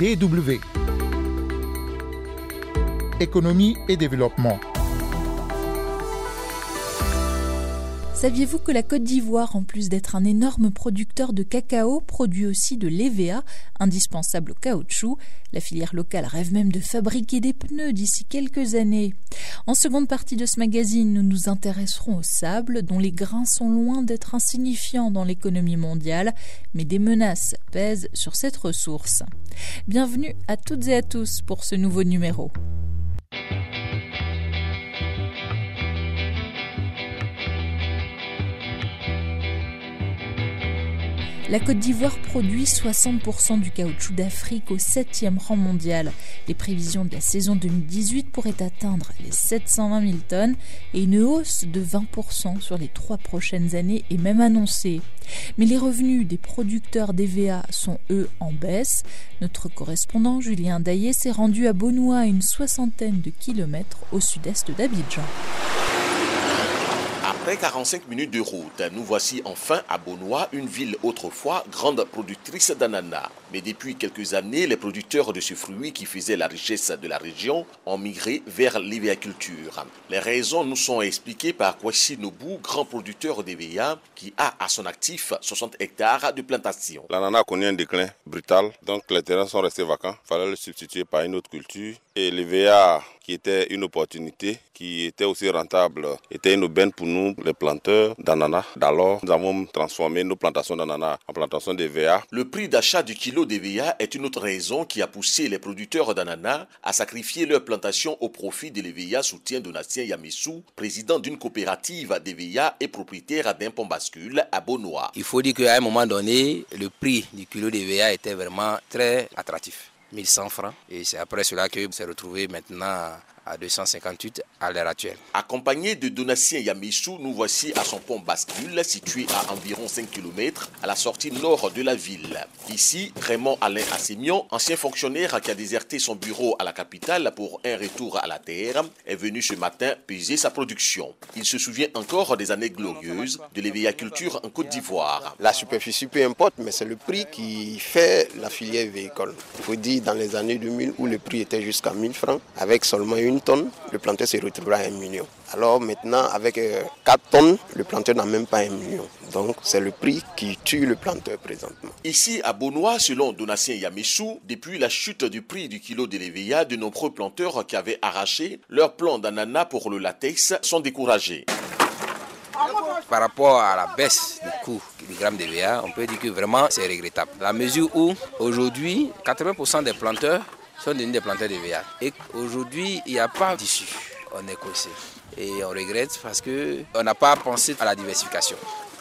DW. Économie et développement. Saviez-vous que la Côte d'Ivoire, en plus d'être un énorme producteur de cacao, produit aussi de l'EVA, indispensable au caoutchouc? La filière locale rêve même de fabriquer des pneus d'ici quelques années. En seconde partie de ce magazine, nous nous intéresserons au sable, dont les grains sont loin d'être insignifiants dans l'économie mondiale, mais des menaces pèsent sur cette ressource. Bienvenue à toutes et à tous pour ce nouveau numéro. La Côte d'Ivoire produit 60% du caoutchouc d'Afrique au 7e rang mondial. Les prévisions de la saison 2018 pourraient atteindre les 720 000 tonnes et une hausse de 20% sur les trois prochaines années est même annoncée. Mais les revenus des producteurs d'EVA sont eux en baisse. Notre correspondant Julien Daillé s'est rendu à Bonois, à une soixantaine de kilomètres au sud-est d'Abidjan. Après 45 minutes de route, nous voici enfin à Bonois, une ville autrefois grande productrice d'ananas. Mais depuis quelques années, les producteurs de ce fruit qui faisait la richesse de la région ont migré vers l'EVA-culture. Les raisons nous sont expliquées par Kwasi Nobu, grand producteur d'EVA, qui a à son actif 60 hectares de plantation. L'ananas connaît un déclin brutal, donc les terrains sont restés vacants. Il fallait le substituer par une autre culture. Et l'EVA, qui était une opportunité, qui était aussi rentable, était une aubaine pour nous, les planteurs d'ananas. D'alors, nous avons transformé nos plantations d'ananas en plantations d'EVA. Le prix d'achat du kilo d'EVA est une autre raison qui a poussé les producteurs d'ananas à sacrifier leur plantation au profit de l'EVA, soutien Donatien Yamissou, président d'une coopérative d'EVA et propriétaire d'un pont bascule à Bonois. Il faut dire qu'à un moment donné, le prix du kilo d'EVA était vraiment très attractif. 1100 francs. Et c'est après cela que s'est retrouvé maintenant à 258 à l'heure actuelle. Accompagné de Donatien Yamissou, nous voici à son pont bascule situé à environ 5 km à la sortie nord de la ville. Ici, Raymond Alain Assemion, ancien fonctionnaire qui a déserté son bureau à la capitale pour un retour à la terre, est venu ce matin peser sa production. Il se souvient encore des années glorieuses de l'éveilliculture en Côte d'Ivoire. La superficie peu importe, mais c'est le prix qui fait la filière véhicole. Il faut dire dans les années 2000 où le prix était jusqu'à 1000 francs, avec seulement une tonne, le planteur se retrouvera à un million. Alors maintenant, avec 4 tonnes, le planteur n'a même pas un million. Donc c'est le prix qui tue le planteur présentement. Ici à Bonois, selon Donatien Yamissou, depuis la chute du prix du kilo de l'EVA, de nombreux planteurs qui avaient arraché leur plan d'ananas pour le latex sont découragés. Par rapport à la baisse du coût du gramme d'EVA, on peut dire que vraiment c'est regrettable. La mesure où aujourd'hui, 80% des planteurs sont devenus des planteurs de VA. Et aujourd'hui, il n'y a pas d'issue. Est coincé. Et on regrette parce qu'on n'a pas pensé à la diversification.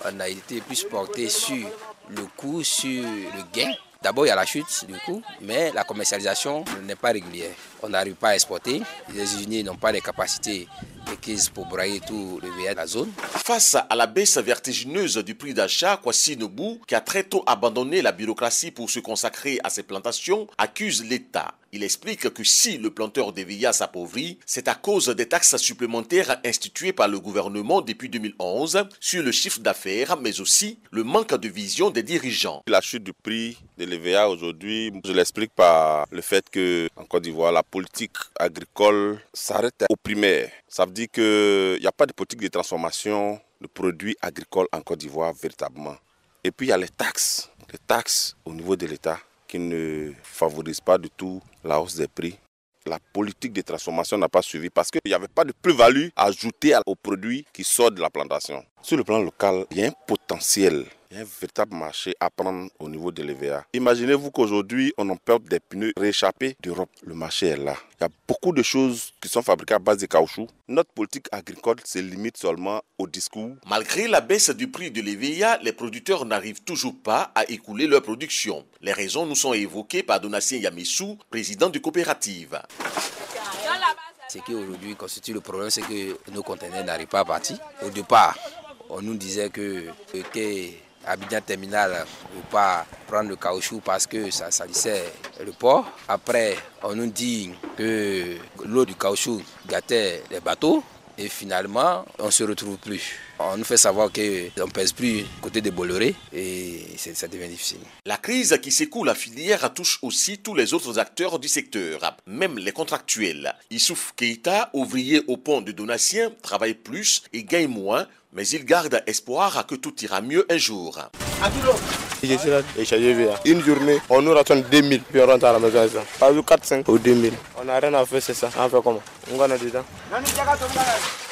On a été plus porté sur le coût, sur le gain. D'abord, il y a la chute du coût, mais la commercialisation n'est pas régulière. On n'arrive pas à exporter. Les usines n'ont pas les capacités requises pour brailler tout le la zone. Face à la baisse vertigineuse du prix d'achat, Kwasi Nobu, qui a très tôt abandonné la bureaucratie pour se consacrer à ses plantations, accuse l'État. Il explique que si le planteur d'EVA s'appauvrit, c'est à cause des taxes supplémentaires instituées par le gouvernement depuis 2011 sur le chiffre d'affaires, mais aussi le manque de vision des dirigeants. La chute du prix de l'EVA aujourd'hui, je l'explique par le fait que en Côte d'Ivoire, la politique agricole s'arrête au primaire. Ça veut dire qu'il n'y a pas de politique de transformation de produits agricoles en Côte d'Ivoire véritablement. Et puis il y a les taxes, les taxes au niveau de l'État qui ne favorisent pas du tout la hausse des prix. La politique de transformation n'a pas suivi parce qu'il n'y avait pas de plus-value ajoutée aux produits qui sortent de la plantation. Sur le plan local, il y a un potentiel, il y a un véritable marché à prendre au niveau de l'EVA. Imaginez-vous qu'aujourd'hui, on en perd des pneus réchappés d'Europe. Le marché est là. Il y a beaucoup de choses qui sont fabriquées à base de caoutchouc. Notre politique agricole se limite seulement au discours. Malgré la baisse du prix de l'EVA, les producteurs n'arrivent toujours pas à écouler leur production. Les raisons nous sont évoquées par Donatien Yamissou, président de coopérative. Ce qui aujourd'hui constitue le problème, c'est que nos conteneurs n'arrivent pas à partir. Au départ, on nous disait que, que Abidjan Terminal veut pas prendre le caoutchouc parce que ça salissait le port. Après, on nous dit que l'eau du caoutchouc gâtait les bateaux. Et finalement, on ne se retrouve plus. On nous fait savoir qu'on ne pèse plus côté des Bolloré et ça devient difficile. La crise qui secoue la filière touche aussi tous les autres acteurs du secteur, même les contractuels. Issouf Keita, ouvrier au pont de Donatien, travaille plus et gagne moins, mais il garde espoir que tout ira mieux un jour. Je suis là, Une journée, on nous rationne 2000, puis on rentre à la maison. Pas 4, 5 ou 2000. On n'a rien à faire, c'est ça. On fait comment? On gagne dedans.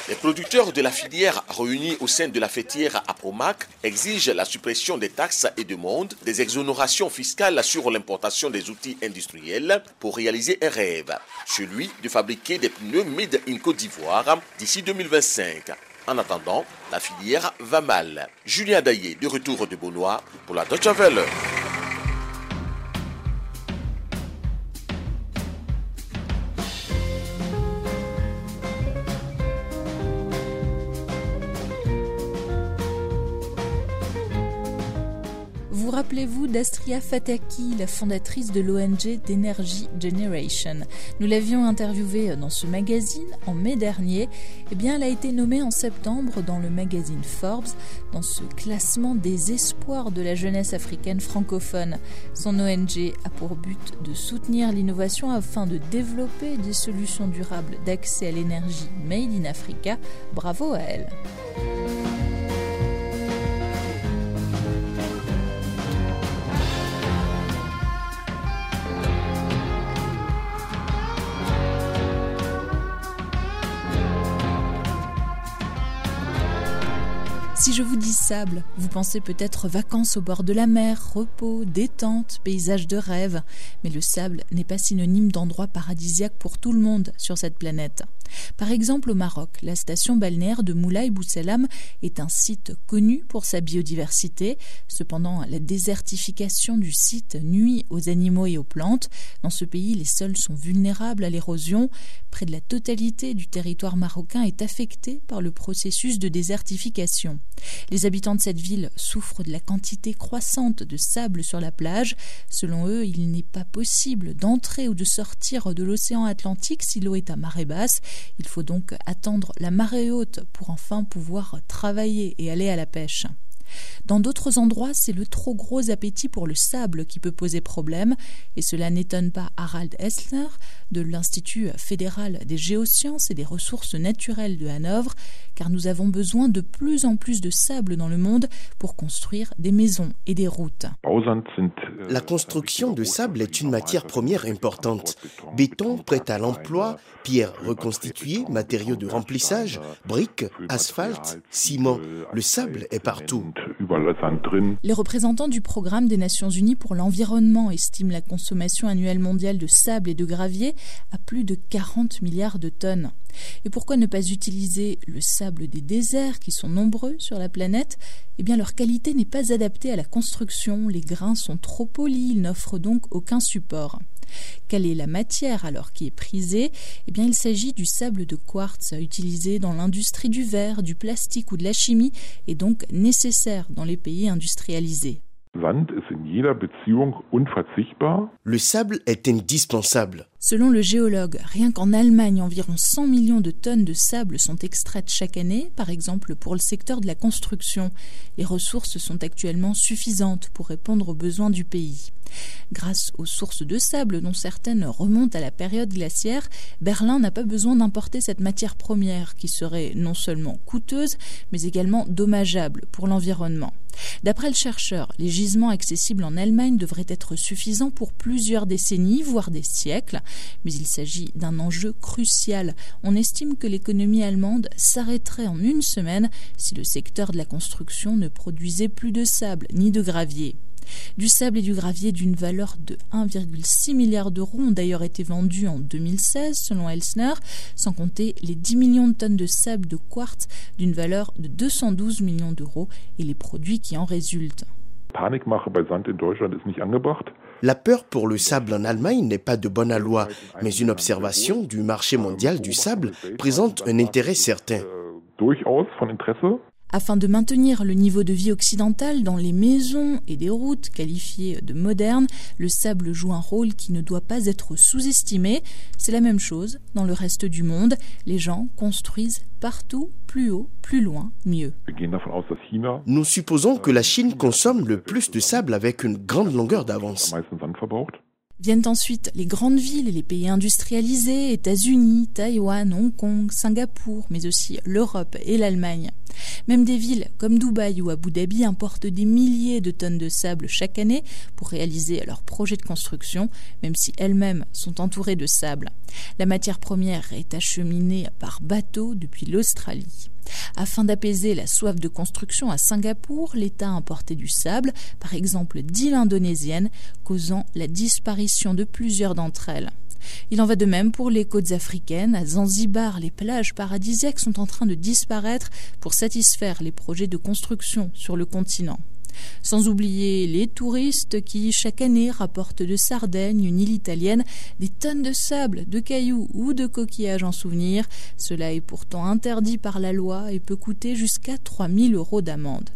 Les producteurs de la filière réunis au sein de la fêtière Apromac exigent la suppression des taxes et demandent des exonérations fiscales sur l'importation des outils industriels pour réaliser un rêve, celui de fabriquer des pneus made in Côte d'Ivoire d'ici 2025. En attendant, la filière va mal. Julien Daillé, de retour de Beaunois pour la Deutsche Welle. Rappelez-vous d'Astria Fataki, la fondatrice de l'ONG d'Energy Generation. Nous l'avions interviewée dans ce magazine en mai dernier. Eh bien, elle a été nommée en septembre dans le magazine Forbes, dans ce classement des espoirs de la jeunesse africaine francophone. Son ONG a pour but de soutenir l'innovation afin de développer des solutions durables d'accès à l'énergie made in Africa. Bravo à elle. Si je vous dis sable, vous pensez peut-être vacances au bord de la mer, repos, détente, paysage de rêve, mais le sable n'est pas synonyme d'endroit paradisiaque pour tout le monde sur cette planète. Par exemple, au Maroc, la station balnéaire de Moulay Bousselam est un site connu pour sa biodiversité. Cependant, la désertification du site nuit aux animaux et aux plantes. Dans ce pays, les sols sont vulnérables à l'érosion. Près de la totalité du territoire marocain est affecté par le processus de désertification. Les habitants de cette ville souffrent de la quantité croissante de sable sur la plage. Selon eux, il n'est pas possible d'entrer ou de sortir de l'océan Atlantique si l'eau est à marée basse. Il faut donc attendre la marée haute pour enfin pouvoir travailler et aller à la pêche. Dans d'autres endroits, c'est le trop gros appétit pour le sable qui peut poser problème, et cela n'étonne pas Harald Essler de l'Institut fédéral des géosciences et des ressources naturelles de Hanovre, car nous avons besoin de plus en plus de sable dans le monde pour construire des maisons et des routes. La construction de sable est une matière première importante. Béton prêt à l'emploi, pierres reconstituées, matériaux de remplissage, briques, asphalte, ciment. Le sable est partout. Les représentants du programme des Nations Unies pour l'environnement estiment la consommation annuelle mondiale de sable et de gravier à plus de 40 milliards de tonnes. Et pourquoi ne pas utiliser le sable des déserts qui sont nombreux sur la planète? Eh bien leur qualité n'est pas adaptée à la construction, les grains sont trop polis, ils n'offrent donc aucun support. Quelle est la matière alors qui est prisée? Eh bien, il s'agit du sable de quartz utilisé dans l'industrie du verre, du plastique ou de la chimie et donc nécessaire dans les pays industrialisés. Le sable est indispensable. Selon le géologue, rien qu'en Allemagne, environ 100 millions de tonnes de sable sont extraites chaque année, par exemple pour le secteur de la construction. Les ressources sont actuellement suffisantes pour répondre aux besoins du pays. Grâce aux sources de sable, dont certaines remontent à la période glaciaire, Berlin n'a pas besoin d'importer cette matière première qui serait non seulement coûteuse, mais également dommageable pour l'environnement. D'après le chercheur, les gisements accessibles en Allemagne devraient être suffisants pour plusieurs décennies, voire des siècles, mais il s'agit d'un enjeu crucial. On estime que l'économie allemande s'arrêterait en une semaine si le secteur de la construction ne produisait plus de sable ni de gravier. Du sable et du gravier d'une valeur de 1,6 milliard d'euros ont d'ailleurs été vendus en 2016 selon Elsner, sans compter les 10 millions de tonnes de sable de quartz d'une valeur de 212 millions d'euros et les produits qui en résultent. La peur pour le sable en Allemagne n'est pas de bonne loi, mais une observation du marché mondial du sable présente un intérêt certain. Afin de maintenir le niveau de vie occidental dans les maisons et des routes qualifiées de modernes, le sable joue un rôle qui ne doit pas être sous-estimé. C'est la même chose dans le reste du monde. Les gens construisent partout plus haut, plus loin, mieux. Nous supposons que la Chine consomme le plus de sable avec une grande longueur d'avance. Viennent ensuite les grandes villes et les pays industrialisés, États-Unis, Taïwan, Hong Kong, Singapour, mais aussi l'Europe et l'Allemagne. Même des villes comme Dubaï ou Abu Dhabi importent des milliers de tonnes de sable chaque année pour réaliser leurs projets de construction, même si elles-mêmes sont entourées de sable. La matière première est acheminée par bateau depuis l'Australie. Afin d'apaiser la soif de construction à Singapour, l'État a importé du sable, par exemple d'îles indonésiennes, causant la disparition de plusieurs d'entre elles. Il en va de même pour les côtes africaines. À Zanzibar, les plages paradisiaques sont en train de disparaître pour satisfaire les projets de construction sur le continent. Sans oublier les touristes qui, chaque année, rapportent de Sardaigne, une île italienne, des tonnes de sable, de cailloux ou de coquillages en souvenir. Cela est pourtant interdit par la loi et peut coûter jusqu'à 3000 euros d'amende.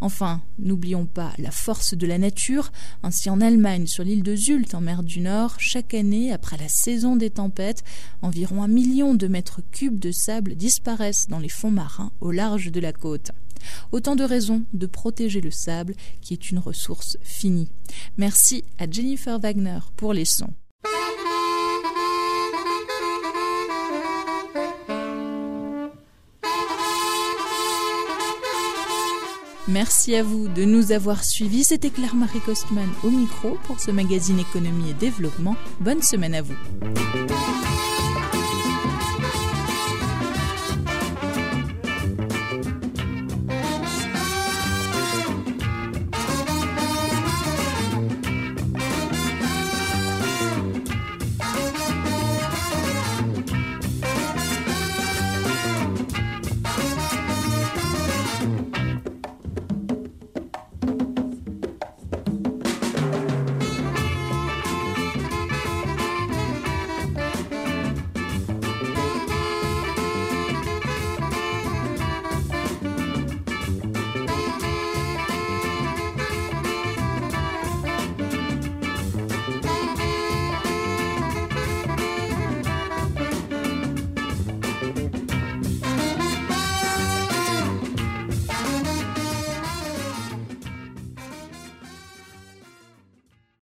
Enfin, n'oublions pas la force de la nature. Ainsi, en Allemagne, sur l'île de Zult, en mer du Nord, chaque année, après la saison des tempêtes, environ un million de mètres cubes de sable disparaissent dans les fonds marins au large de la côte. Autant de raisons de protéger le sable, qui est une ressource finie. Merci à Jennifer Wagner pour les sons. Merci à vous de nous avoir suivis. C'était Claire-Marie Costman au micro pour ce magazine Économie et Développement. Bonne semaine à vous.